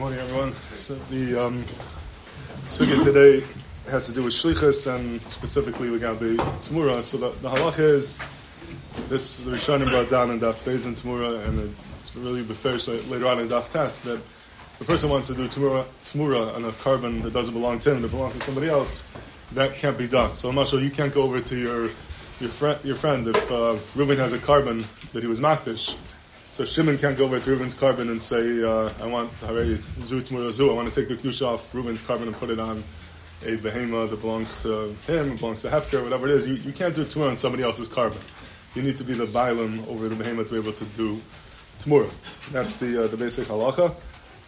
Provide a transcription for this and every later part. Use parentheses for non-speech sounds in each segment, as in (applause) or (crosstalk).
morning, everyone. So the um, sugya today has to do with shlichus and specifically we got the tamura. So the, the halach is this the Rishonim brought down in Daf Beis and Tamura, and it's really beferish later on in Daf Tes that the person wants to do tamura, tamura on a korban that doesn't belong to him, that belongs to somebody else. That can't be done. So, Marshall, you can't go over to your your friend, your friend if uh, has a korban that he was makdish so Shimon can't go over to Reuben's korban and say, uh, I want Harei Zu Zu, I want to take the Kedusha off Reuben's korban and put it on a behema that belongs to him, belongs to Hefker, whatever it is. You, you can't do Tmura on somebody else's korban. You need to be the Bailam over the behema to be able to do Tmura. That's the, uh, the basic halacha.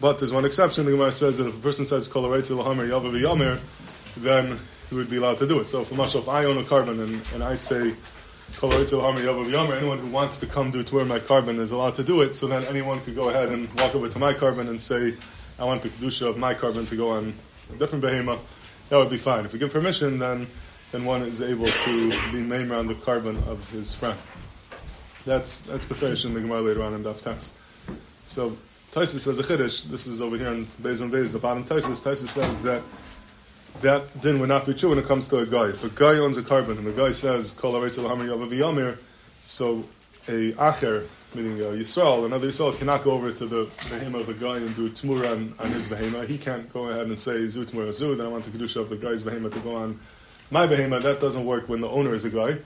But there's one exception. The Gemara says that if a person says Kol Lahamer Yavav Yamer, then he would be allowed to do it. So, for myself, if I own a korban and, and I say, Anyone who wants to come do to where my korban is allowed to do it. So then anyone could go ahead and walk over to my korban and say, "I want the kedusha of my korban to go on a different behema." That would be fine. If we give permission, then then one is able to be named around the korban of his friend. That's that's preparation in the Gemara later on in Daf Tes. So Taisus says a chiddush. This is over here in Beis and the bottom Taisus. Taisus says that that then would not be true when it comes to a guy. If a guy owns a korban and the guy says, Kol so a Acher, meaning a Yisrael, another Yisrael cannot go over to the behema of the guy and do Tmura on, on his behema. He can't go ahead and say, Zu Tmura Zu, then I want the Kedusha of the guy's behema to go on my behema. That doesn't work when the owner is a guy.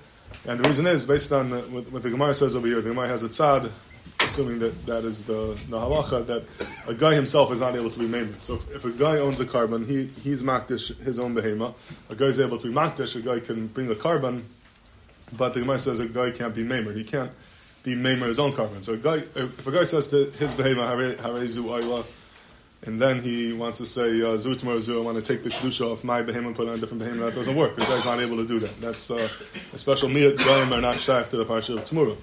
And the reason is, based on what, what the Gemara says over here, the Gemara has a tzad, assuming that that is the, halacha, that a guy himself is not able to be maimed. So if, if, a guy owns a korban, he, he's makdish his own behema. A guy is able to be makdish, a guy can bring the korban, but the Gemara says a guy can't be maimed. He can't be maimed his own korban. So a guy, if a guy says to his behema, harezu ayla, and then he wants to say uh, zu zu, I want to take the kedusha off my behema and put on a different behema. That doesn't work. The guy's not able to do that. That's uh, a special miyat. Goyim are not shaykh to the parsha of Tmura.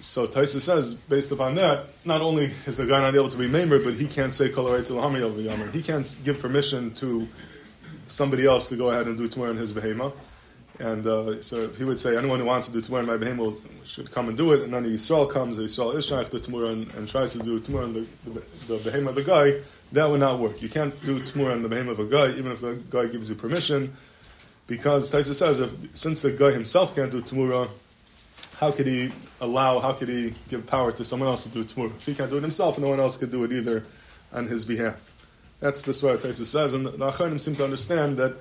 So Taisa says, based upon that, not only is the guy not able to be maimed, but he can't say kol He can't give permission to somebody else to go ahead and do Tmur in his behema. And uh, so if he would say, anyone who wants to do Tmur in my behema should come and do it. And then the Yisrael comes, the Yisrael is shaykh the Tmur and, and, tries to do Tmur in the, the, the behema of the guy. That would not work. You can't do Tmur in the behema of a guy, even if the guy gives you permission. Because Taisa says, if, since the guy himself can't do Tmura, how could he allow, how could he give power to someone else to do Tmur? If he can't do it himself, no one else could do it either on his behalf. That's the Swara Taisus says, and the Acharim seem to understand that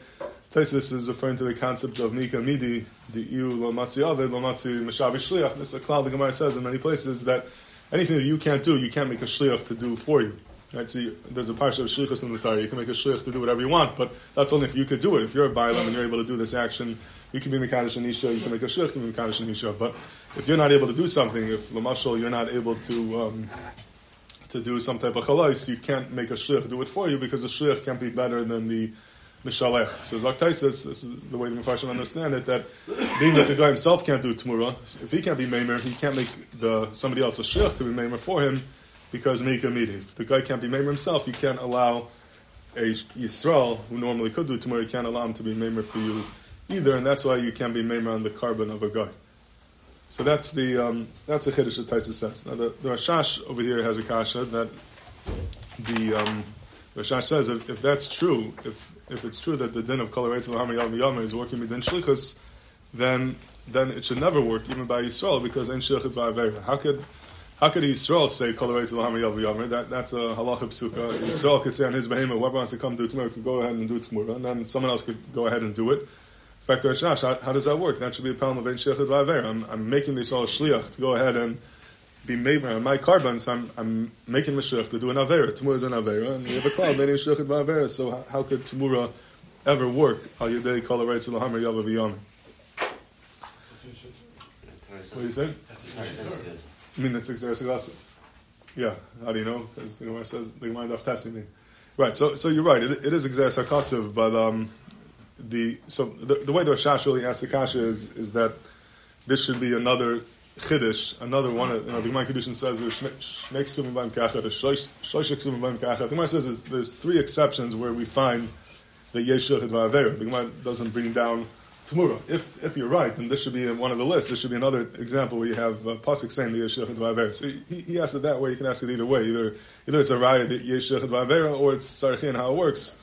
Taisus is referring to the concept of Mika Midi, the EU lo matzi avid, lo matzi mashavi shliach. This is a cloud the Gemara says in many places that anything that you can't do, you can't make a shliach to do for you. Right, so you, there's a parsha of shlichus in the Torah. You can make a shlich to do whatever you want, but that's only if you could do it. If you're a bailam and you're able to do this action, you can be Mekadosh Anisha, you can make a you can be Mekadosh Anisha. But if you're not able to do something, if Lamashal, you're not able to um, to do some type of chalais, you can't make a Shlich do it for you because the Shlich can't be better than the Mishaleh. So Zaktaisis, this is the way the Mepharshim understand it, that being that the guy himself can't do Tmura, if he can't be Maimer, he can't make the somebody else a Shlich to be Maimer for him because Mika Midi. If the guy can't be Maimer himself, you can't allow a Yisrael, who normally could do Tmura, you can't allow him to be Maimer for you either, and that's why you can't be made on the korban of a guy. So that's the um, that's the chiddush that Taisa says. Now the, the Rashash over here has a kasha that the um, Rashash says if, if, that's true, if if it's true that the din of kol Yama is working with din shlichus, then then it should never work even by Yisrael because in shlichut va'avera. How could how could Yisrael say kol Yama That that's a halacha psuka. Yisrael could say on his behemoth, whoever wants to come do tmura could go ahead and do tmura, and then someone else could go ahead and do it fact, Rashash, how, how does that work? That should be a problem of Ein Shechid. I'm, I'm making this all Shliach to go ahead and be made my carbons. I'm, I'm making Mashiach to do an Avera. Tamura is an Avera, and we have a cloud made in Shechid V'Aver. So how, how could Tamura ever work? Al Yudei Kol Ha'Reitz L'Hamar Yavav V'Yom. What do you say? I mean, it's Xeris Yeah, how do you know? Because the Gemara says, the Gemara Tassi me. Right, so, so you're right, it, it is Xeris but um, the so the, the way the Rashash really asks the kasha is is that this should be another chiddush, another one. You know, the Gemara says there's shnei ksuvim b'im kachat. The Gemara says there's, there's three exceptions where we find that yeshuch et va'avera. The Gemara doesn't bring down Tamura. If if you're right, then this should be one of the lists. This should be another example where you have uh, pasuk saying the yeshich dvaver. So he, he asked it that way. You can ask it either way. Either either it's a raya the yeshich dvaver or it's sarchin how it works.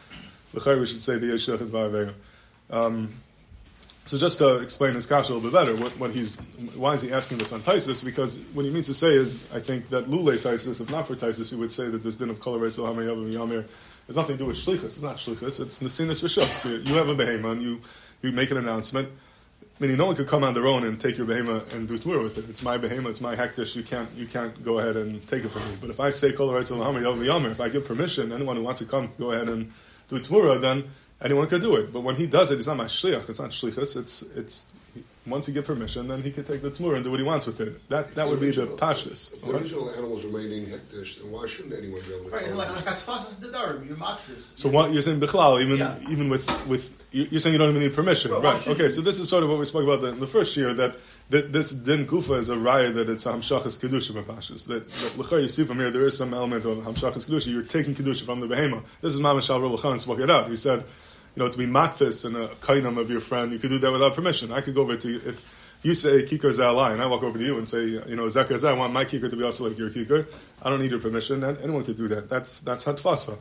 L'chayr we should say the yeshich dvaver. Um, so just to explain his kasha a little bit better, what, what he's why is he asking this on Taisus? Because what he means to say is, I think that lule Taisus, if not for Taisus, he would say that this din of color so Yamir has nothing to do with shlichus. It's not shlichus. It's nesinas rishos. You, have a behema and you you make an announcement. Meaning, no one could come on their own and take your behema and do tmura with it. It's my behema, it's my hektish. You can't, you can't go ahead and take it from me. But if I say kol rights if I give permission, anyone who wants to come, go ahead and do tmura, then anyone could do it. But when he does it, it's not my shliach. It's not shlichus. It's it's once you give permission, then he can take the tumor and do what he wants with it. That that would original, be the pashtus. If the original animals remaining hektish, then why shouldn't anyone be able to Right, come? like, like atfasas the darim, your matches. So what you're saying, bichlal, even Yeah. even with with you- you're saying you don't even need permission, Well, right? Okay, you? so this is sort of what we spoke about in the first year that. That this din kufa is a raya that it's hamshachas kedusha b'pashus. That, that l'char you see from here there is some element of hamshachas kedusha. You're taking kedusha from the behema. This is Mamash Al Rulachan spoke it out. He said, you know, to be matfis and a kainam of your friend, you could do that without permission. I could go over to you if you say kikar zalai, and I walk over to you and say, you know, zaka zai, I want my kikar to be also like your kikar. I don't need your permission. Anyone could do that. That's that's hatfasa.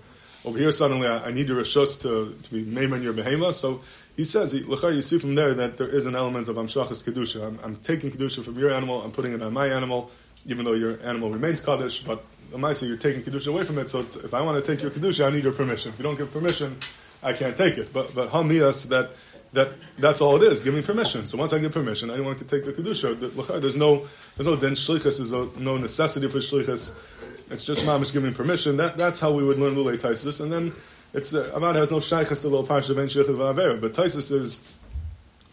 Over here, suddenly, I, I need your rishus to, to be maimer your behema. So he says, you see from there that there is an element of amshachas kedusha. I'm, I'm taking kedusha from your animal, I'm putting it on my animal, even though your animal remains kaddish. But Amaisa, you're taking kedusha away from it. So if I want to take your kedusha, I need your permission. If you don't give permission, I can't take it. But but hamias that that that's all it is, giving permission. So once I give permission, anyone can take the kedusha. There's no there's no then shlichus. There's no, no necessity for shlichus. It's just mamish giving permission. That that's how we would learn lulei taisis. And then it's uh, has no shaykhas to little parsha of en shlichus. But taisis is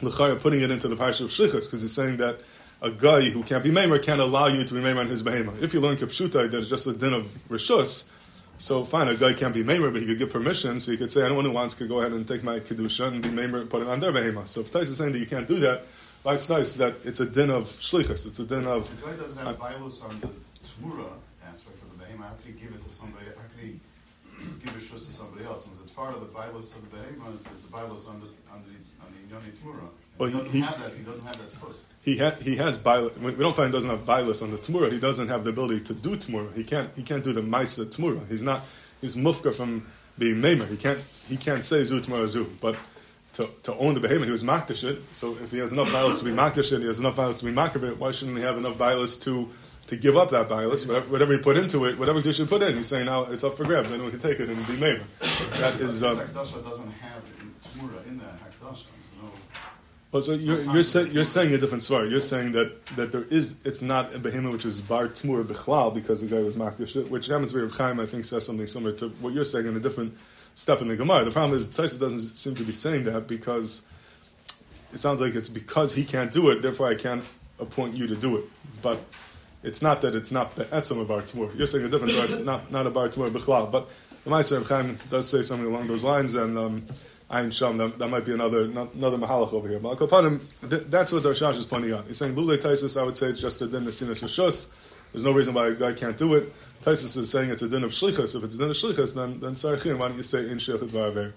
l'char putting it into the parsha of shlichus because he's saying that. A guy who can't be maimer can't allow you to be maimer on his behema. If you learn kipshutai, there's just a din of rishus. So fine, a guy can't be maimer, but he could give permission. So you could say anyone who wants could go ahead and take my kedusha and be maimer and put it on their behema. So if Tais is saying that you can't do that, that's nice that it's a din of shlichus. It's a din of The guy doesn't have uh, violence on the Tmura aspect of the Behema. How could he give it to somebody? How could he give a shus to somebody else? Since it's part of the violence of the Behema, is the violence on the on the on the Yoni Tmura. Well, he he- doesn't he- have that. He doesn't have that shus. he ha- he has bilus. We don't find he doesn't have bilus on the tmura. He doesn't have the ability to do tmura. He can't he can't do the maisa tmura. He's not he's mufka from being maimer. He can't he can't say zu tmura zu. But to, to own the behemoth, he was makdish it. So if he has enough bilus to be makdish it, he has enough bilus to be makdish it. Why shouldn't he have enough bilus to to give up that bilus? Whatever, whatever he put into it, whatever you should put in, he's saying now it's up for grabs. Anyone can take it and be maimer. That is. Um, Hakdasha doesn't have Tmura in that Hakdasha. Well, so you're, you're, say, you're saying a different story. You're saying that, that there is, it's not a behemoth which is bar tmur bichlal because the guy was makdish which happens to Chaim, I think, says something similar to what you're saying in a different step in the Gemara. The problem is, Tysus doesn't seem to be saying that because it sounds like it's because he can't do it, therefore I can't appoint you to do it. But it's not that it's not be'etzim a bar tmur. You're saying a different story. It's not, not a bar tmur bichlal. But the Reb Chaim does say something along those lines, and um, Ayin Sham, that, that might be another another mahalach over here. But Kapanim, th- that's what the Rashash is pointing out. He's saying Lule Taisus, I would say it's just a din of sinas rishus. There's no reason why a guy can't do it. Taisus is saying it's a din of shlichus. If it's a din of shlichus, then then Sarachin, why don't you say in shlichut v'aver?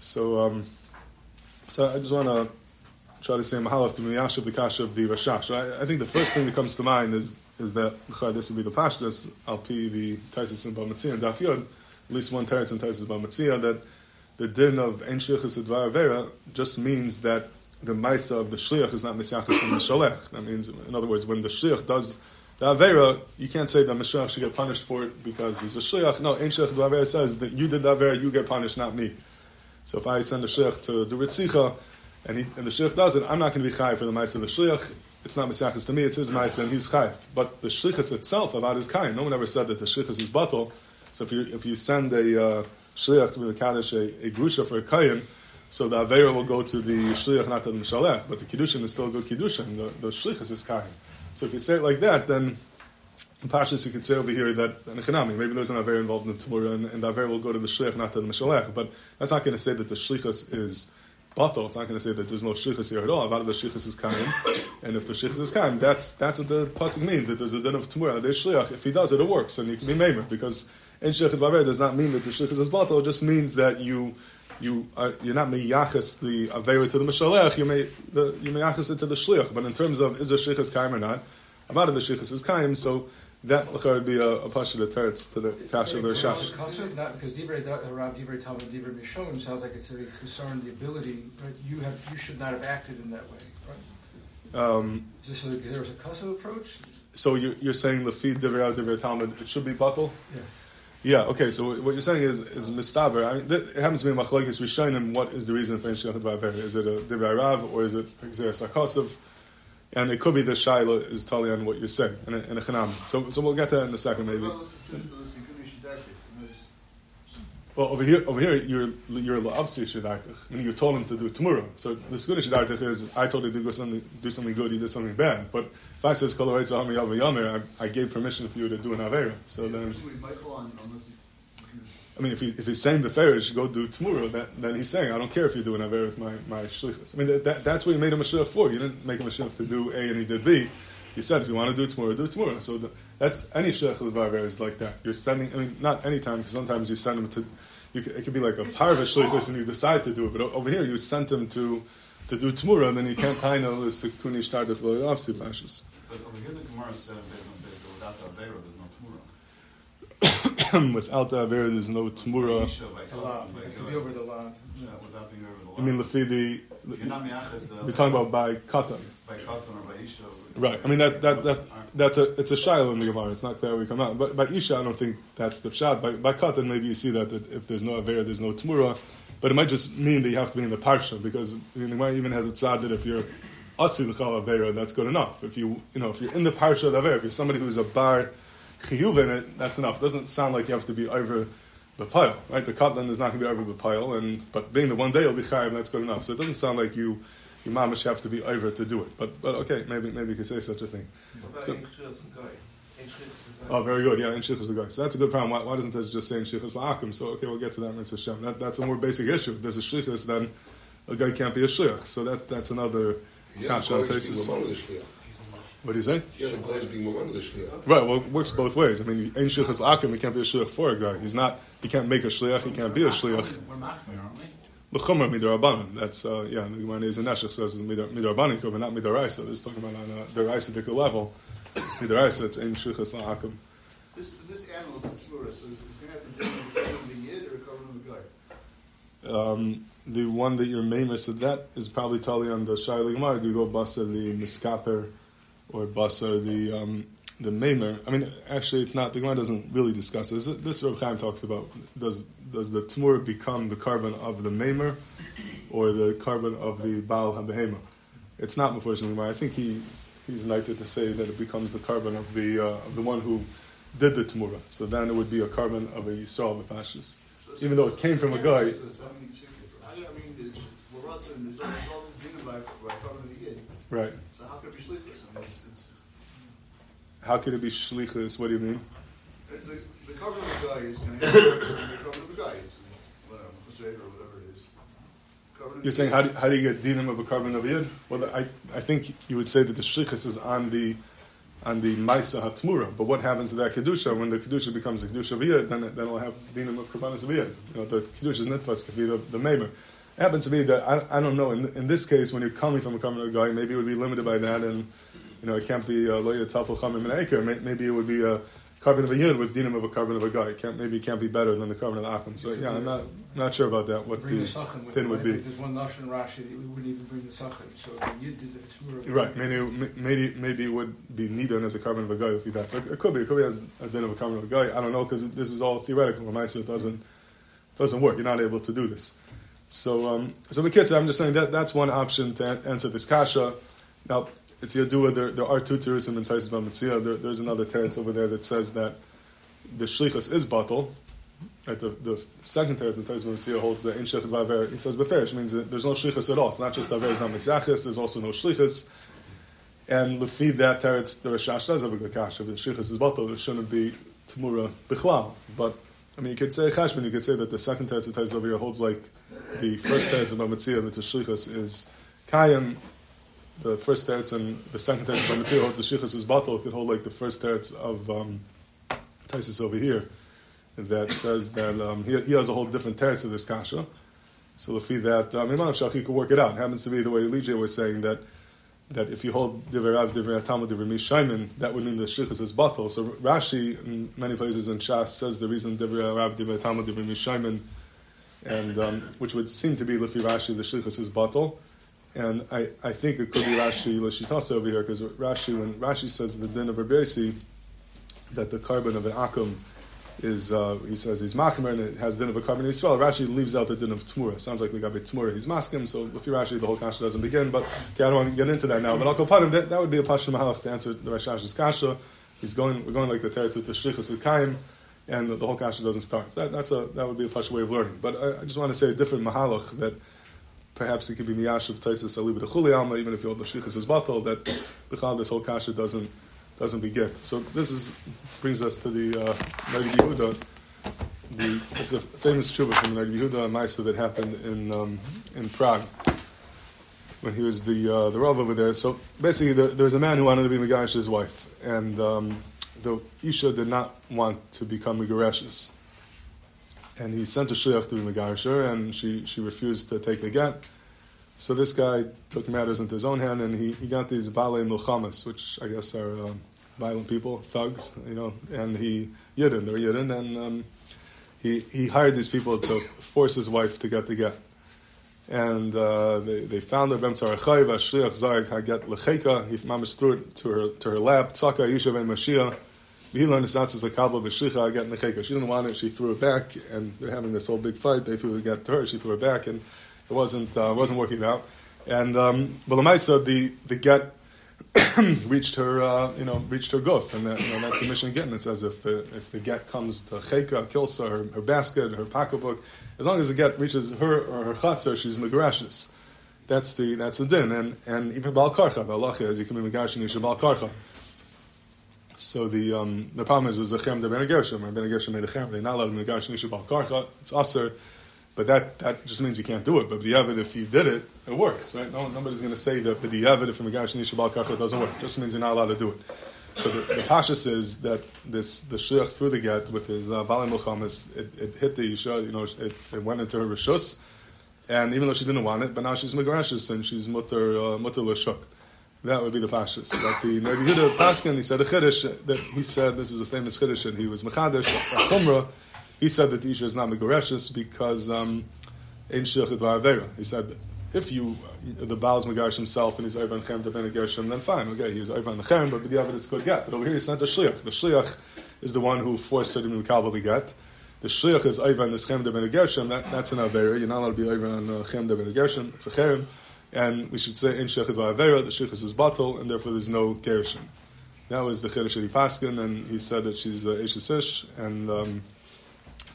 So, um, so I just want to try to say mahalach to miyashav the kasha of the Rashash. I, I think the first thing that comes to mind is is that this would be the pashtus al pi the Taisus and Bamatzia and Daf Yod, at least one teretz in Taisus Bamatzia that the din of ein shlichus advar avera just means that the maisa of the shliach is not misyachas from the shalech. That means, in other words, when the shliach does the avera, you can't say that Mashiach should get punished for it because he's a shliach. No, ein shliach avera says that you did the avera, you get punished, not me. So if I send a shliach to do ritzicha, and, he, and the shliach does it, I'm not going to be chayv for the maisa of the shliach. It's not misyachas to me; it's his maisa, and he's chayv. But the shlichus itself about his kind, no one ever said that the shlichus is batal. So if you if you send a uh, shliach to be the kaddish a, a grusha for a kayin, so the avera will go to the shliach, not to the mishalech, but the kiddushin is still a good kiddushin. The, the shlichus is kayin. So if you say it like that, then in Pashas you could say over here that in Chanami, maybe there's an avera involved in the Tamura, and, and the avera will go to the shliach, not to the mishalech. But that's not going to say that the shlichus is batal. It's not going to say that there's no shlichus here at all. About the shlichus is kaim, and if the shlichus is kaim, that's that's what the pasuk means. That there's a din of Tamura. There's shliach. If he does it, it works, and you can be maimer because in shlichus avera does not mean that the shlichus is batal. It just means that you you are, you're not meyachas the avera to the mishalech. You may the, you meyachas it to the shliach. But in terms of is the shlichus kaim or not, about the shlichus is kaim. So that would be a, a pasha teretz to the kasha of the shash. Not because divrei uh, Rav divrei Talmud divrei Mishomim sounds like it's a concern the ability. Right? You have you should not have acted in that way. Right? Um, Is this a, is there a Kasha approach? so you're, you're saying the feed divrei divrei talmud it should be batal. Yes. Yeah, okay, so what you're saying is, is mistaber. I mean, it happens to be machlokes rishonim. What is the reason for Shechet Va'aver? Is it a divrei rav or is it Xer Sakosov? And it could be the shaila is totally on what you're saying in a, a. So, so we'll get to that in a second, maybe. Well, listen to the Sikuni Shidaktik, and there's- Well, over here, over here, you're you're la'avsi shadartich, meaning you told him to do tmura. So the skunish shadartich is I told you to do something, do something good, he did something bad. But if I says kol ha'retz ha'am yav v'yamer, I, I gave permission for you to do an avera. So then, Usually Michael on, unless he- I mean, if, he, if he's saying the ferish, go do tmura, that, then he's saying, I don't care if you do an avera with my, my shlichus. I mean, that, that, that's what you made him a shliach for. You didn't make him a shliach to do A and he did B. You said, if you want to do it tmura, do it tmura. So the, that's, any shliach is like that. You're sending, I mean, not any time, because sometimes you send him to, you could, it could be like a parva shlichus and you decide to do it. But over here, you sent him to, to do tmura, and then you can't tie no the sekuni start of the afsi pashas. But over here, the Gemara said based on based on without the Avera, there's no Tamura. (coughs) Without the avera, there's no tmura. Isha by The law. Katan, by You have to Gilad. be over the law. Yeah, without being over the I mean, line. lefi the, If you're the you're talking about by katan. By Katan or by Isha. it's- Right. I mean that that that that's a it's a shiloh in the Gemara. It's not clear how we come out. But by Isha, I don't think that's the shot. By by Katan, maybe you see that, that if there's no Avera, there's no Tmura. But it might just mean that you have to be in the Parsha because the Gemara even has a tzad that if you're Asi l'chal Avera, that's good enough. If you you know if you're in the Parsha of Avera, if you're somebody who's a bar chiyuv in it, that's enough. It doesn't sound like you have to be over the pile, right? The Katan is not going to be over the pile, and but being the one day you'll be chayiv, that's good enough. So it doesn't sound like you you mamish have to be over to do it. But but okay, maybe maybe you could say such a thing. So- Oh, very good. Yeah, in Shichus the guy. So that's a good problem. Why, why doesn't this just say in Shichus la'akim? So okay, we'll get to that in Hashem. That, that's a more basic issue. If there's a Shichus, then a guy can't be a Shlich. So that that's another He has kasha a on place being Tosfos. Mamon of the Shliach. What do you say? He has a place being Mamon of the Shliach. Right. Well, it works both ways. I mean, in Shichus la'akim, he can't be a Shlich for a guy. He's not. He can't make a Shlich. He can't be a Shlich. We're machmir, aren't we? L'chomer midorabanan. That's uh, yeah. The Gemara is in Neshech says midorabanan, but not midoraisa. This is talking about on a deraisa level. Midoraisa, it's in Shichus la'akim. This, this animal, it's a tzmura, so it's it's gonna have to be covering the yid or covering the guy. um, the one that your mamer said that is probably totally on the Shaila Gemara. Do you go basa the miskaper or basa the um, the mamer? I mean, actually, it's not. The Gemara doesn't really discuss this. This Rav Chaim talks about does does the tumor become the korban of the mamer or the korban of the baal habehema? It's not unfortunately Gemara. I think he he's knighted to say that it becomes the korban of the uh, of the one who did the tumura. So then it would be a korban of a Yisrael B'Pashas. So- Even though it came from a guy. I mean, shikras. I mean, it's Laratza, and there's all there's all this dinner by, by covering the yid. Right. So how could be shlichus? I mean, it's, it's, How could it be shlichus? What do you mean? the, the covering of the guy is have be the covering of the guy. It's, whatever, or whatever it is. You're saying how do, how do you get dinim of a korban of yid? Well, I, I think you would say that the shlichus is on the on the maisa hatmura. But what happens to that kedusha when the kedusha becomes a kedusha of yid? Then then it'll have dinim of karbanas of yid. You know, the kedusha is nitfas could be the, the mamer. It happens to be that I, I don't know. In, in this case, when you're coming from a korban of a guy, maybe it would be limited by that, and you know it can't be uh, loya tafel chamim and acre. Maybe it would be a korban of a yid with dinim of a korban of a guy. It can't maybe it can't be better than the korban of the achim. So yeah, I'm not not sure about that. What Bring the the din would be. There's one Lashon Rashi that we wouldn't even bring the sachem. So if the yid did the tzmura. Right, maybe, maybe maybe it would be nidan as a korban of a guy if he that. So it could be, it could be as a din of a korban of a guy. I don't know because this is all theoretical. The it doesn't doesn't work. You're not able to do this. So um, so Bekitza, I'm just saying that that's one option to an- answer this kasha. Now it's Yadua. There there are two terutzim in Taisus Bamitzia. There, there's another teretz over there that says that the shlichus is batal. Right, the, the second teretz in Taisus Bamitzia holds that in shechit vaver. It says beferish means that there's no shlichus at all. It's not just aver, it's not mitzachis. There's also no shlichus. And lefi that teretz, the Rashash does have a good kasha. If the shlichus is batal, there shouldn't be tamura bichlal. But I mean, you could say chashman. You could say that the second teretz of Taisus over holds like the first teretz of Bamitzia that the shlichus is kayim. The first teretz and the second teretz of Bamitzia holds the shlichus is batal. Could hold like the first teretz of um, Taisus over here that says that um, he, he has a whole different teretz of this kasha. So Lafi that, um, Imam Shach, could work it out. It happens to be the way Elijah was saying that that if you hold Divrei Rav, Divrei Talmud, Divrei Mishaimin, that would mean the Shlichus is batal. So Rashi, in many places in Shas, says the reason Divrei Rav, Divrei Talmud, Divrei Mishaimin, and um, which would seem to be Lifi Rashi, the Shlichus is batal. And I, I think it could be Rashi Lashitasa over here, because Rashi, when Rashi says the din of Rabbeisi, that the korban of an akum is, uh, he says he's machmer and it has din of a korban Yisrael. Rashi leaves out the din of tmura. Sounds like we got tmura. He's maskim, so if you Rashi, the whole kasha doesn't begin. But okay, I don't want to get into that now. But I'll put that, that would be a pasha mahalach to answer the Rashash's kasha. He's going, we're going like the teretz with the shlichus kaim, and the, the whole kasha doesn't start. That, that's a, that would be a pasha way of learning. But I, I just want to say a different mahalach that perhaps it could be miyash of taisis aliba de alma, even if the shlichus is batal, that the this whole kasha doesn't doesn't begin. So this is brings us to the uh, Yehuda. The, it's a famous tshuva from Noda B'Yehuda Maisa that happened in um, in Prague when he was the uh, the Rav over there. So basically, the, there was a man who wanted to be Megash's wife, and um, the Isha did not want to become Megaresh's. And he sent a shliach to be Megarisher, and she, she refused to take the get. So this guy took matters into his own hand, and he, he got these Balei Milchamas, which I guess are um, violent people, thugs, you know, and he, Yidden, they're Yidden, and um, he, he hired these people to force his wife to get the get. And uh, they, they found her, Bem Tzarachai, Vashliach Zarek Haget Lecheka, he mamish threw it to her, to her lap, Tzaka Yisha Ben Mashiach, Vihila Nisatzis Akabla Vashlicha Haget Lecheka. She didn't want it, she threw it back, and they're having this whole big fight, they threw the get to her, she threw it back, and it wasn't uh, wasn't working out. And um, but Lamaisa, the the get (coughs) reached her, uh, you know, reached her goof, and that, you know, that's the mission again. It says if if the get comes to cheka, kills her, her basket, her pocketbook, as long as the get reaches her or her chatzar, she's in the garashes. That's the that's the din, and and even bal karcha, the Allah is you can be megashin yisha bal karcha. So the um, the problem is is a chem de ben gershom, gershom made a chem. They're not allowed to megashin yisha bal karcha. It's aser. But that, that just means you can't do it. But b'diavad, if you did it, it works, right? No, nobody's going to say that b'diavad, if a megash nishabal karka, doesn't work. It just means you're not allowed to do it. So the, the Pasha says that this the shliach through the get with his uh, balim it, it hit the yisha, you know, it, it went into her rishus, and even though she didn't want it, but now she's megarashis and she's mutter uh, mutter l'shuk. That would be the Pasha. So that the Rabbi Yehuda Paskin, he said a chiddush that he said this is a famous chiddush and he was mechadish a chumrah he said that the Isha is not Megoreshes because um, Ein Shilchit He said, if you, the Baal's Megarish himself and he's over on Chem to then fine, okay, he's over on the Chem, but B'diavad it's good get. But over here he sent a Shliach. The Shliach is the one who forced her to be Mekabal to get. The Shliach is over on this Chem to that, that's an Avera. You're not allowed to be over on uh, Chem to it's a Cherem. And we should say in Shechet Va'avera, the Shliach is bottle, and therefore there's no Gershom. That was the Chedesh Paskin, and he said that she's uh, Ish and um,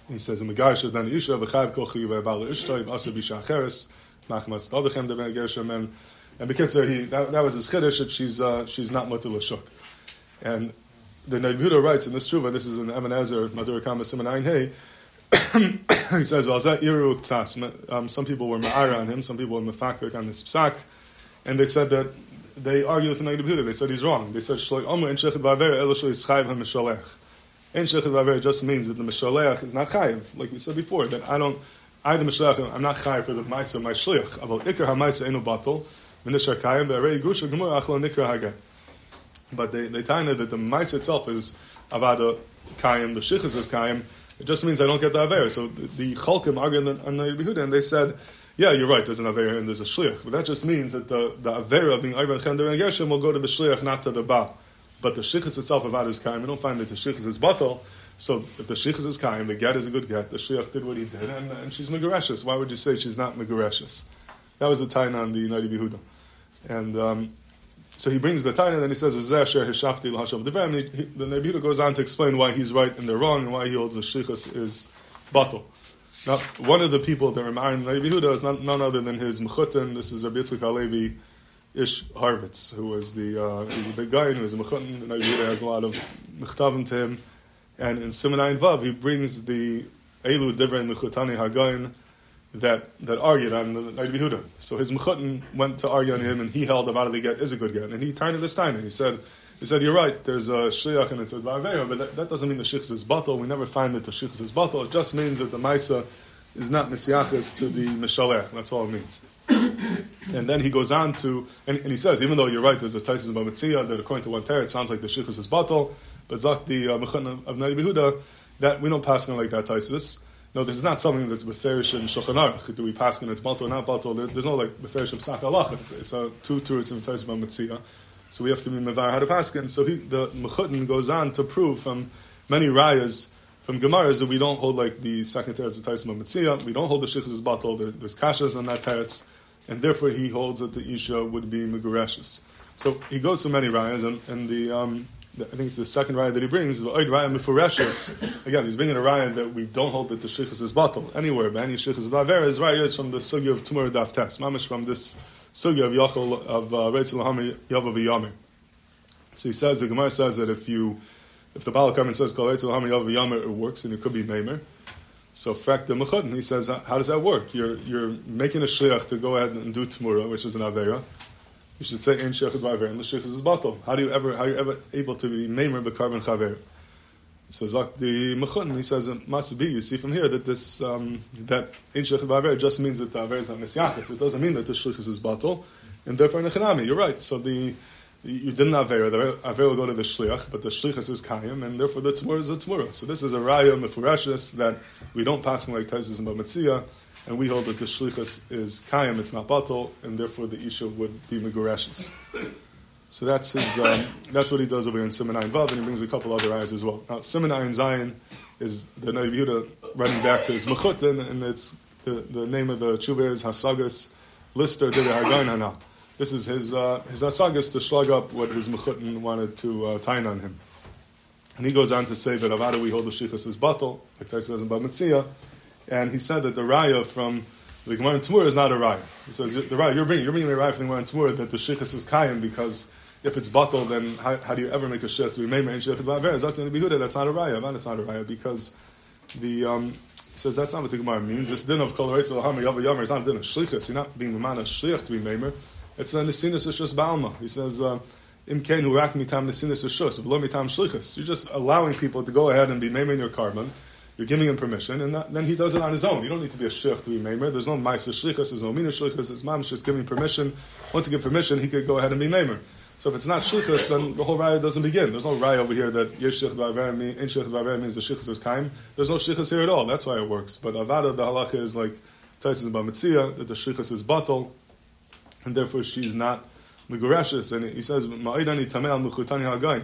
he says in Megarisha then Yisha v'chayv kochi v'bal ishtoi v'asa bisha acheres machmas tadachem de Gershom and and because he that, that was his chiddush that she's uh, she's not mutal shuk and the Nebuda writes in this tshuva this is in Evan Ezer Madur Kama Siman Hey (coughs) he says well um, some people were ma'ara on him some people were mefakrik on this psak and they said that they argued with the Nebuda they said he's wrong they said shloi omer in shechid v'aver elo shloi Shechet just means that the Mishaleach is not chayiv, like we said before, that I don't, I the Mishaleach, I'm not chayiv for the Maisa, my Shliach. About Ikar HaMaisa Eno Batal, Menishar Kayim, Be'arei Gusha Nikra Haga. But they, they tie that the Maisa itself is Avada Kayim, the Shichas is Kayim, it just means I don't get the Aver. So the, the Chalkim argued on the Yehuda, and they said, yeah, you're right, there's an Aver and there's a Shliach. But that just means that the, the Aver being Ivan Chem and Geshem will go to the Shliach, not to the Ba. But the shichus itself of is kaim, we don't find that the shichus is batal. So if the shichus is kaim, the get is a good get. The Shliach did what he did, and, and she's megareshus. Why would you say she's not megareshus? That was the tain on the Noda B'Yehuda. And um, so he brings the tain, and then he says, "V'zeh hishafti l'hashem The Behuda goes on to explain why he's right and they're wrong, and why he holds the shichus is batal. Now, one of the people that remind in Noda B'Yehuda is none, none other than his mechutin. This is Rabbi Yitzchak Halevi Ish Horowitz, who was the uh, he was a big guy and he was a mechutton, and Ayuda has a lot of mechtavim to him. And in Simonai Vav, he brings the Elu Divrei Mechutani Hagayin that that argued on the of Yehuda. So his mechutton went to argue on him, and he held about the get is a good get, and he tied this time, and he said. He said, "You're right. There's a shliach and it's a ba'aveya, but that, that, doesn't mean the shichus is batal. We never find that the shichus is batal. It just means that the ma'isa is not Mesiachis to the Mishalech. That's all it means. (coughs) and then he goes on to, and, and, he says, even though you're right, there's a Taisis of Mitzia that according to one tear, it sounds like the Shichus is Batal, but Zak the uh, Mechon of Noda B'Yehuda, that we don't pass on like that Taisis. No, this is not something that's beferish in Shulchan Aruch. Do we pass on it's Batal or not Batal? There, there's no like beferish of Sak Allah. It's, it's a two in the Taisis of Mitzia. So we have to be Mevar how to pass it. So he, the Mechutin goes on to prove from many rayas from Gemaras that we don't hold like the second teretz of Taisim Mitzia, we don't hold the Shichus Batal, there, there's kashas on that teretz, and therefore he holds that the Isha would be Megureshes. So he goes to many rayas, and, and the, um, I think it's the second raya that he brings, Raya. Again, he's bringing a raya that we don't hold that the Shichus is Batal anywhere, but any Shichus Baver is rayas from the Sugya of Tumur Daf Tes, mamish from this Sugya of Yachol of uh, Reitzil Lahami Yavav. So he says, the Gemara says that if you if the and says Kol Yamar, it works and it could be Maimer. So frak the Mechad, he says, how does that work? You're you're making a shliach to go ahead and do Tumura, which is an Avera. You should say in Shech Avera, and the Shech is Batal. How do you ever how are you ever able to be Maimer Bekarban Chaver? So Zak the Mechad, he says it must be. You see from here that this um, that in Shech Avera just means that the Avera is not Mesiachis. It doesn't mean that the Shlich is Batal, and therefore Nechanami. You're right. So the you didn't avera. The avera will go to the shliach, but the shlichus is kayim, and therefore the tmura is a tmura. So this is a raya mefurashis that we don't pass like taisis and b'metzia, and we hold that the shlichus is kayim, it's not batal, and therefore the isha would be megurashis. So that's his. Um, that's what he does over here in Simon Vav, and he brings a couple other ayahs as well. Now Simon Zion is the Navi running back to his mechutin, and it's the, the name of the tshuva is Hasagas Lister Hargain Hana. This is his uh, his asagas to slug up what his mechutin wanted to uh, tie on him. And he goes on to say that Avada we hold the shichas is batal, like Tais says in Bamitzia, and he said that the raya from the Gemara in Tamur is not a raya. He says the raya you're bringing you're bringing the raya from the Gemara in Tamur that the shichas is kayim because if it's batal, then how, how, do you ever make a? Do we a good? That's not a raya. It's not a raya because the um, he says that's not what the Gemara means. This din of kol reitzel hama yava yamer is not a din of shlichus. You're not being the man of shlich to be maimer. It's a nesinus shus balma. He says, uh, "Im ken hurak mitam nesinus shus v'lo shlichus." You're just allowing people to go ahead and be maimer in your korban. You're giving him permission, and that, then he does it on his own. You don't need to be a shich to be maimer. There's no ma'aser shlichus. There's no mina shlichus. It's mam's just giving permission. Once you give permission, he could go ahead and be maimer. So if it's not shlichus, then the whole raya doesn't begin. There's no raya over here that yesh shich means in shich means the shlichus is kaim. There's no shlichus here at all. That's why it works. But avada the halacha is like Taisis about mitzia that the shlichus is batal and therefore she's not Megurashis. And he says, Ma'idani tamel mechutani ha'gain.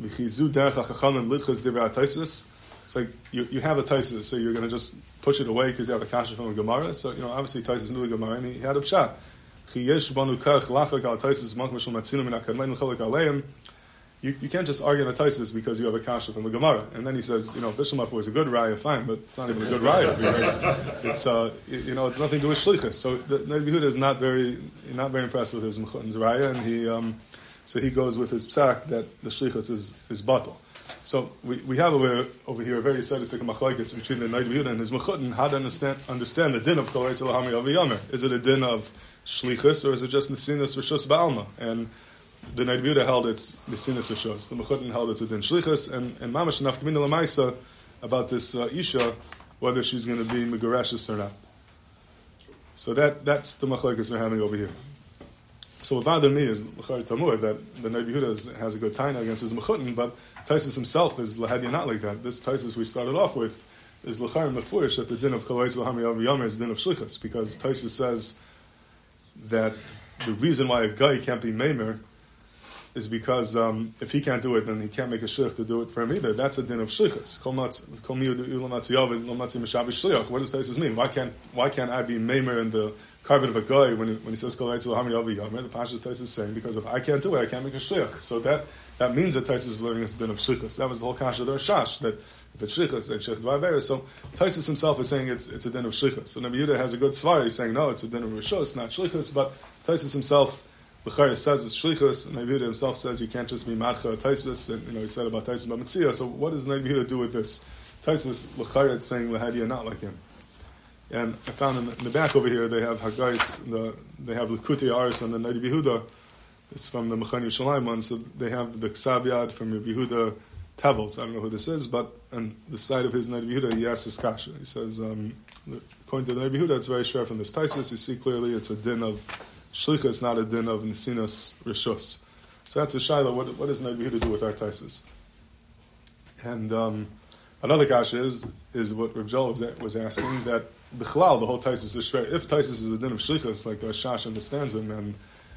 V'chizu derech ha'chachamim lidchas divrei. It's like you, you have a taisis, so you're going to just push it away because you have a kasha from a Gemara. So, you know, obviously taisis knew the Gemara, and he had a pshat. Chi yesh banu kach lachak al taisis mak mishal matzinu min ha'kadmein l'chalak aleim you, you can't just argue on a Taisis because you have a kasha from the Gemara. And then he says, you know, Bishamaf was a good raya, fine, but it's not even a good raya because it's, uh, you know, it's nothing to do with shlichus. So the Nabi is not very, not very impressed with his Mechutin's raya, and he, um, so he goes with his psak that the shlichus is, is batal. So we, we have over, over here a very sadistic machlokes between the Nabi and his Mechutin. How to understand, understand the din of Kol Lahami Aviyamer? Is it a din of shlichus or is it just the sinas Rishus Ba'alma? And the Naidvira held it's Mesinas Rishos. The Mechutin held it's a Din Shlichus, and, and Mamash Nafkamina Lamaisa about this uh, Isha, whether she's going to be Megarashis or not. So that, that's the Machlekes they're having over here. So what bothered me is Tamur, that the Nabi Yehuda has a good taina against his Mechutin, but Taisus himself is Lahadi not like that. This Taisus we started off with is Lachar Mefurish that the din of Kalaitz Lahami is the din of Shlichus, because Taisus says that the reason why a guy can't be Maimer is because um, if he can't do it, then he can't make a shlich to do it for him either. That's a din of shlichus. What does Taisus mean? Why can't why can't I be maimer in the carbon of a guy when he, when he says kol The Pashas Taisus is saying because if I can't do it, I can't make a shlich. So that that means that Taisus is learning this din of shlichus. That was the whole kasha of the Shash that if it's shlichus, then shlich. So Taisus himself is saying it's it's a din of shlichus. So Nabi Yehuda has a good svar. He's saying no, it's a din of rishos, not shlichus. But Taisus himself Bechari says it's shlichus, and Nabi himself says you can't just be madcha taisvis, and you know he said about taisis b'mitzia. So what does Nabi do with this taisis? Bechari saying lahadiya not like him. And I found in the, back over here they have Hagais, the, they have Likutei Aris and the Nabi Yehuda. It's from the Mechani Shalim one, so they have the Ksav from Rabbi Yehuda Tevels. I don't know who this is, but on the side of his Nabi Yehuda, he asks his kasha. He says, um, according to the Rebbe Huda, it's very sure from this Taisus. You see clearly it's a din of shlichus, not a din of nesinas rishus. So that's a shaila. What, what does Rebbe Huda do with our Taisus? And um, another kasha is is what Rav Joel was, asking that the bichlal the whole Taisus is shver. If Taisus is a din of shlichus, like the Shash understands him and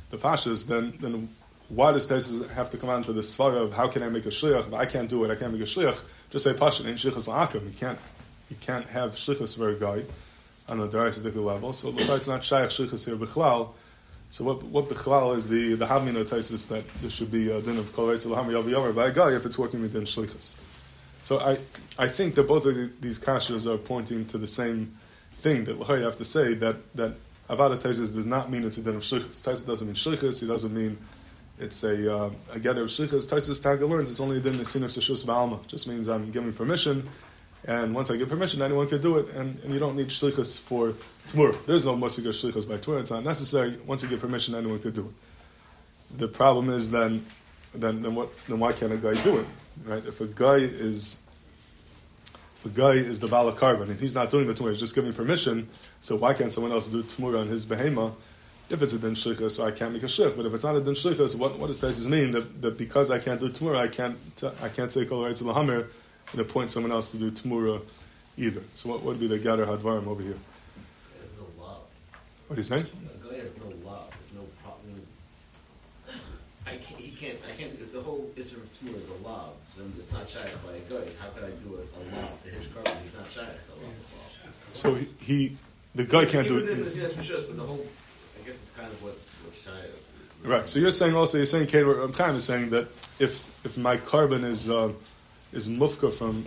the pashas, then then why does Taisus have to come out into the svara of how can I make a shliach? If I can't do it, I can't make a shliach. Just say pasha in shlichus la'akim. You can't you can't have shlichus for a guy on the daraisidical level. So the it's not shaykh shlichus here bichlal. So what what bichlal is the the hamina Taisus that there should be a din of kol yav by a guy if it's working within shlichus. So I, I think that both of these kashas are pointing to the same thing that you have to say that that avada taisus does not mean it's a din of shlichus. Taisus doesn't mean shlichus. It doesn't mean it's a uh, a get of shlichus. Taisus Taga learns it's only a din of sin of shus ba'alma. Just means I'm giving permission, and once I give permission, anyone can do it, and, and you don't need shlichus for tmura. There's no musika shlichus by tmura. It's not necessary. Once you give permission, anyone could do it. The problem is then, then then what? Then why can't a guy do it? Right? If a guy is a guy is the bala korban and he's not doing the tumor, he's just giving permission. So why can't someone else do tumura on his behema? If it's a din shlichus, so I can't make a shlich. But if it's not a din shlichus, what, what does Taisus mean? That, that because I can't do tumura, I can't I can't say kol right to lahamer and appoint someone else to do tumura either. So what would be the gather hadvarim over here? There's no love. What do you say? A guy has no love. There's no problem. I can't. He can't. I can't. If the whole Israel tour is a love, then it's not shy by a guy. How could I do it a love to his korban? He's not shy to love. So he, he the guy can't do it. yes sure, but the whole. I guess it's kind of what what shy is. Right. So you're saying also you're saying Kate, I'm kind of saying that if if my korban is uh, is mufka from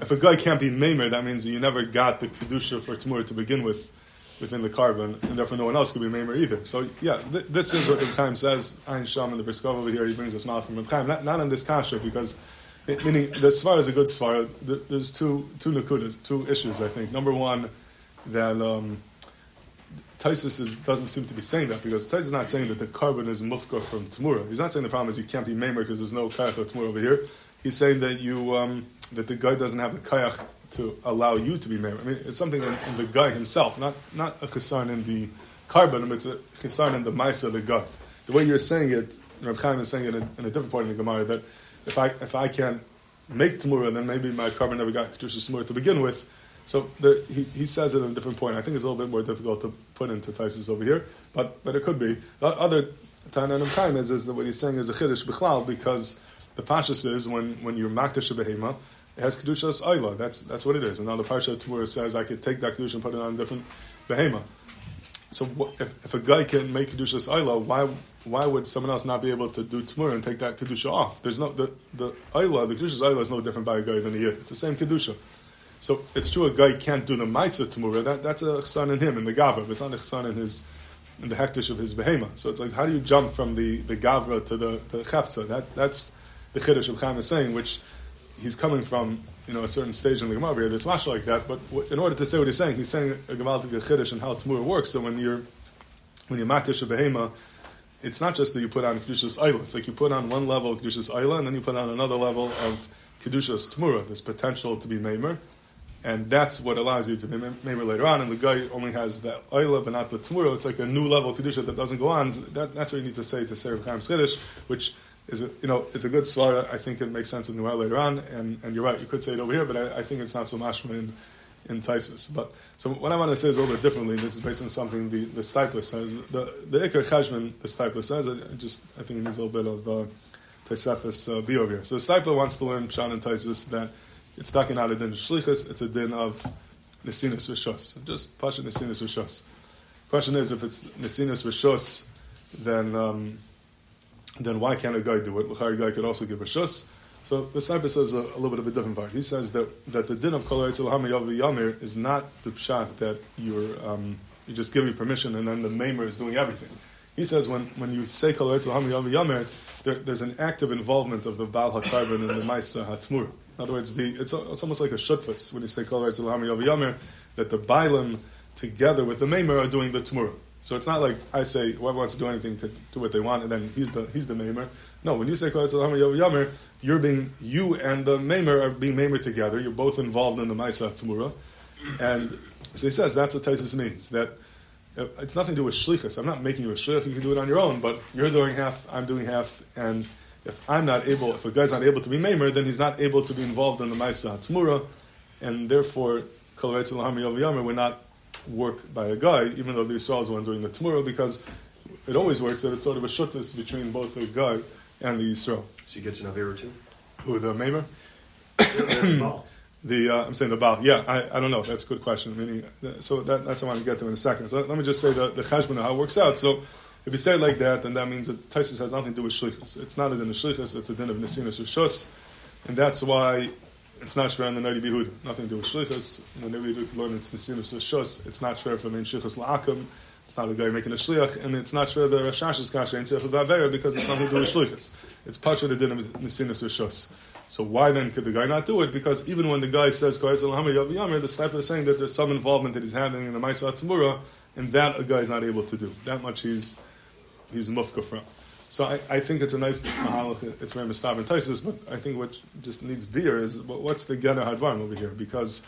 if a guy can't be maimer, that means you never got the kedusha for tamur to begin with within the korban, and therefore no one else could be maimer either. So yeah, th- this is what Chaim says. Ein Sham in the Briskov over here, he brings a smile from Reb Chaim, not, not in this kasha because. it- Meaning the svar is a good svar. There's two two nakudas, two issues. I think number one that um, Taisus is, doesn't seem to be saying that because Taisus is not saying that the korban is mufka from Tamura. He's not saying the problem is you can't be Maimer because there's no Kayach of Tamura over here. He's saying that you um, that the guy doesn't have the Kayach to allow you to be married. I mean, it's something in, in the guy himself, not not a Chassan in the korban, but it's a Chassan in the Maisa the guy. The way you're saying it, Reb Chaim is saying it in a, in a different part in the Gemara that if I if I can't make Tamura, then maybe my korban never got Kedusha Tamura to begin with. So the, he, he says it in a different point. I think it's a little bit more difficult to put into Taisus over here, but but it could be. The other Tananim time is, is that what he's saying is a Chiddush because the Pashas is when, when you're Makdash Behema, it has Kedushas Ayla. That's that's what it is. And now the Parsha Tamura says I could take that Kedusha and put it on a different Behema. So wh- if, if a guy can make Kedushas Ayla, why why would someone else not be able to do Tamura and take that Kedusha off? There's no, the, the Ayla, the Kedushas Ayla is no different by a guy than a Yid. It's the same Kedusha. So it's true a guy can't do the Maisa Tamura, that, that's a chsan in him, in the Gavra, it's not a chsan in his, in the hektish of his behema. So it's like, how do you jump from the, the Gavra to the, the Chefza? That, that's the Chiddush of Chaim is saying, which he's coming from, you know, a certain stage in the Gemara here that's much like that, but w- in order to say what he's saying, he's saying a Gemaltic Chiddush and how Tamura works, so when you're, when you're Makdish a behema, it's not just that you put on Kedushas Ayla. It's like you put on one level Kedushas Ayla, and then you put on another level of Kedushas Tmura. There's potential to be Maimer, and that's what allows you to be Maimer later on. And the guy only has the Ayla, but not the Tmura. It's like a new level Kedusha that doesn't go on. That, that's what you need to say to Sarah Chaim Skiddish, which is, a, you know, it's a good svara. I think it makes sense in while later on, and, and you're right, you could say it over here, but I, I think it's not so mashma in, in Taisus. But so what I want to say is a little bit differently. This is based on something the the Steipler says. The the Iker Chashman, the Steipler says. I, just I think it needs a little bit of uh, uh, be over here. So the Steipler wants to learn Pshan and Taisus that it's talking not a din of shlichus, it's a din of nesinus v'shos. Just pasha nesinus v'shos. Question is, if it's nesinus v'shos, then um, then why can't a guy do it? L'chari guy could also give a shus. So the Steipler says a, a little bit of a different part. He says that, that the din of kol ha'mayav yamir is not the pshat that you're um, you just give me permission and then the maimer is doing everything. He says when, when you say kol ha'mayav yamir, there, there's an active involvement of the Baal HaKarban and the Maisa HaTmur. In other words, the, it's, it's almost like a shutfus when you say kol ha'mayav yamir, that the Bailim together with the maimer are doing the Tmur. So it's not like I say whoever wants to do anything could do what they want, and then he's the he's the maimer. No, when you say Hamar Yamer, you're being you and the maimer are being maimer together. You're both involved in the Maisa Tamura, and So he says that's what Taisus means. That uh, it's nothing to do with shlichus. I'm not making you a shlich. You can do it on your own, but you're doing half. I'm doing half. And if I'm not able, if a guy's not able to be mamer, then he's not able to be involved in the ma'isa hatmura, and therefore kol yamer would not work by a guy, even though the Yisrael is the one doing the tmura, because it always works that it's sort of a shuttus between both the guy and the Yisrael. So he gets an Avera too? Who, the mamer? (coughs) the uh, I'm saying the Baal. Yeah, I, I don't know. That's a good question. Meaning, so that, that's what I want to get to in a second. So let me just say the the cheshbon how it works out. So if you say it like that, then that means that Taisus has nothing to do with shlichus. It's not a din of shlichus. It's a din of nesinus rishus, and that's why it's not shver in the Noda B'Yehuda. Nothing to do with shlichus. The Noda B'Yehuda, learn it's nesinus rishus. It's not shver for main shlichus la'akim. It's not a guy making a shliach, and it's not shver the Rashash's kasha in Shliach because it's nothing to do with shlichus. It's pasha the din of nesinus rishus. So why then could the guy not do it? Because even when the guy says the disciple is saying that there's some involvement that he's having in the Maisa Tamura, and that a guy is not able to do. That much he's he's mufka from. So I, I think it's a nice mahalach. It's very mistab and taisis, but I think what just needs beer is what's the gana hadvarim over here? Because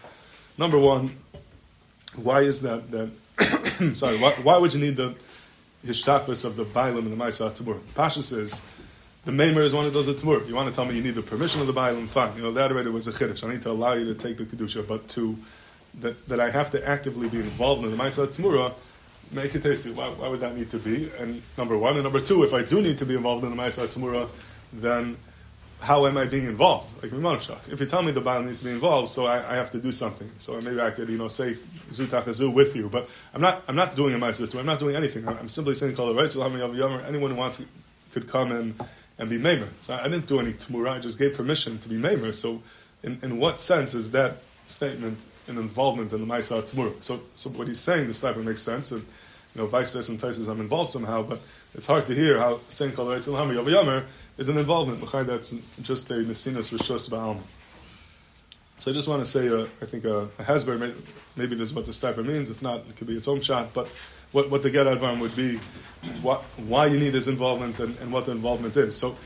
number one, why is that that (coughs) sorry? Why, why would you need the hishtafis of the bailam and the Maisa Tamura? Pasha says the Maimer is one of those at Tamur. You want to tell me you need the permission of the Bailam, fine. You know, that already was a Kiddush. I need to allow you to take the Kedusha, but to, that, that I have to actively be involved in the Maisa Tamura, make it tasty. Why, why would that need to be? And number one. And number two, if I do need to be involved in the Maisa Tamura, then how am I being involved? Like Mimanshach. If you tell me the Baal needs to be involved, so I, I, have to do something. So maybe I could, you know, say Zutachazu with you. But I'm not I'm not doing a Maisa I'm not doing anything. I'm simply saying Kol right. So how many of you ever? anyone who wants could come and and be Maimer. So I didn't do any Tmura, I just gave permission to be Maimer. So, in, in what sense is that statement an involvement in the Maisa Tmura? So, so what he's saying, this type makes sense. And, you know, Vice says and Taisus, I'm involved somehow, but it's hard to hear how saying Kol Eretz Elhami Yav is an involvement. That's just a Nesinus Rishos Ba'alma. So I just want to say, uh, I think uh, a Hasber, maybe, this is what the Steipler means. If not, it could be its own shot. But what, what the get advan would be, what, why you need this involvement and, and, what the involvement is. So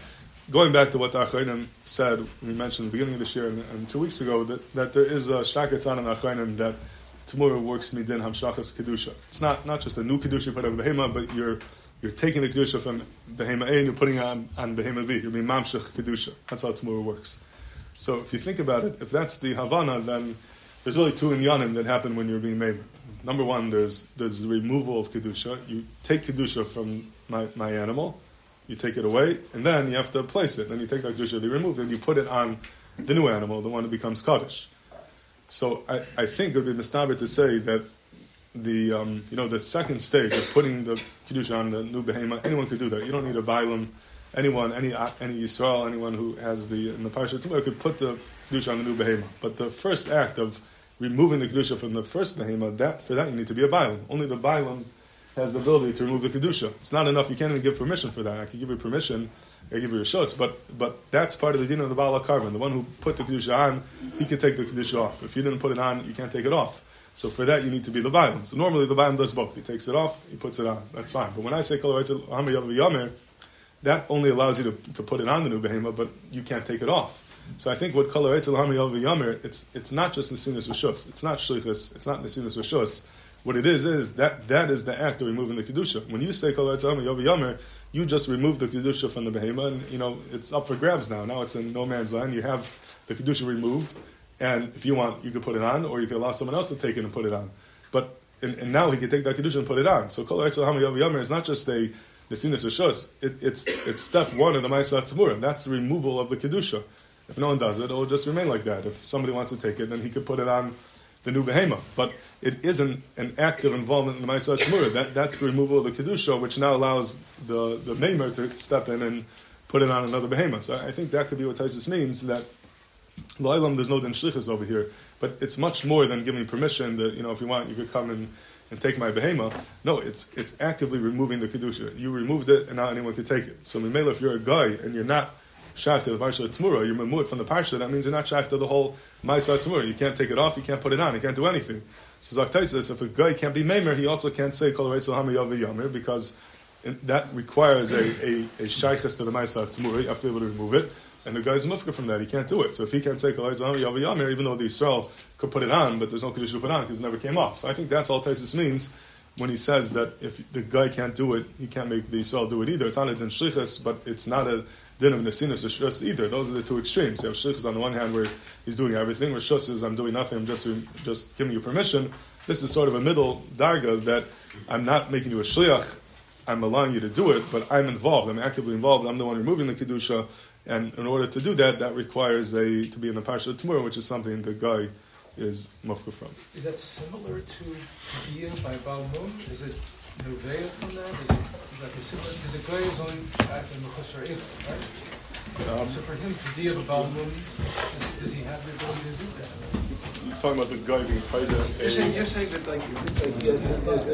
going back to what the Achronim said, we mentioned the beginning of this year and, and two weeks ago, that, that there is a shtaketzan in the Achronim that tmura works midin hamshachas kedusha. It's not, not just a new kedusha you put on behema, but you're you're taking the kedusha from behema A and you're putting it on, on behema B. You're being mamshach kedusha. That's how tmura works. So if you think about it, if that's the Havana, then there's really two inyanim that happen when you're being made. Number one, there's there's the removal of kedusha. You take kedusha from my, my animal, you take it away, and then you have to place it. Then you take that kedusha, you remove it, and you put it on the new animal, the one that becomes kaddish. So I, I think it would be mistaber to say that the um, you know the second stage of putting the kedusha on the new behema, anyone could do that. You don't need a bailam anyone, any any Yisrael, anyone who has the in the parsha Tumah could put the kedusha on the new behema. But the first act of removing the kedusha from the first behema, that for that you need to be a bailam. Only the bailam has the ability to remove the kedusha. It's not enough. You can't even give permission for that. I can give you permission. I give you a but but that's part of the din of the Baal Korban. The one who put the kedusha on, he can take the kedusha off. If you didn't put it on, you can't take it off. So for that, you need to be the bailam. So normally the bailam does both. He takes it off, he puts it on. That's fine. But when I say yamer, that only allows you to, to put it on the new behema, but you can't take it off. So I think what color Yamer, it's it's not just Nesinus Rishos. It's not Shlichus. It's not Nesinus Rishos. What it is is that that is the act of removing the kedusha. When you say Kol Yamer, you just remove the kedusha from the behema, and you know it's up for grabs now. Now it's in no man's land. You have the kedusha removed, and if you want, you could put it on, or you could allow someone else to take it and put it on. But and, and now he can take that kedusha and put it on. So Kol Yamer is not just a Nesinus Rishos, it, it's, it's step one in the Ma'aseh Tamurim. That's the removal of the Kedusha. If no one does it, it'll just remain like that. If somebody wants to take it, then he could put it on the new behema. But it isn't an active involvement in the Ma'aseh Tamurim. That, that's the removal of the Kedusha, which now allows the, the Maimer to step in and put it on another behema. So I think that could be what Taisus means, that La'ilam, there's no din over here. But it's much more than giving permission that, you know, if you want, you could come and and take my behema. No, it's it's actively removing the kedusha. You removed it, and now anyone can take it. So Mimela, if you're a guy and you're not shak to the parsha tmura, you're removed from the parsha. That means you're not shak to the whole ma'isa tmura. You can't take it off. You can't put it on. You can't do anything. So Zaktai says if a guy can't be maimer, he also can't say kol yamir because that requires a a, a to the ma'isa tmura. You have to be able to remove it. and the guy's mufka from that. He can't do it. So if he can't say Yavi Yamir, even though the Israel could put it on, but there's no condition to put on because it never came off. So I think that's all Taisus means when he says that if the guy can't do it, he can't make the Israel do it either. It's on a din but it's not a din of nesinus or either. Those are the two extremes. You have shlichus on the one hand where he's doing everything, where shus is I'm doing nothing, I'm just just giving you permission. This is sort of a middle darga that I'm not making you a shliach, I'm allowing you to do it, but I'm involved. I'm actively involved. I'm the one removing the kedusha, and in order to do that, that requires a to be in the parsha tmura, which is something the guy is mufka from. Is that similar to Dia by Balmum? Is it Nuveya from that? Is it is the the right? Um, So for him to by Balmum, does, does he have the ability to do that? You're talking about the guy being paid. You're saying, you're saying that like, there's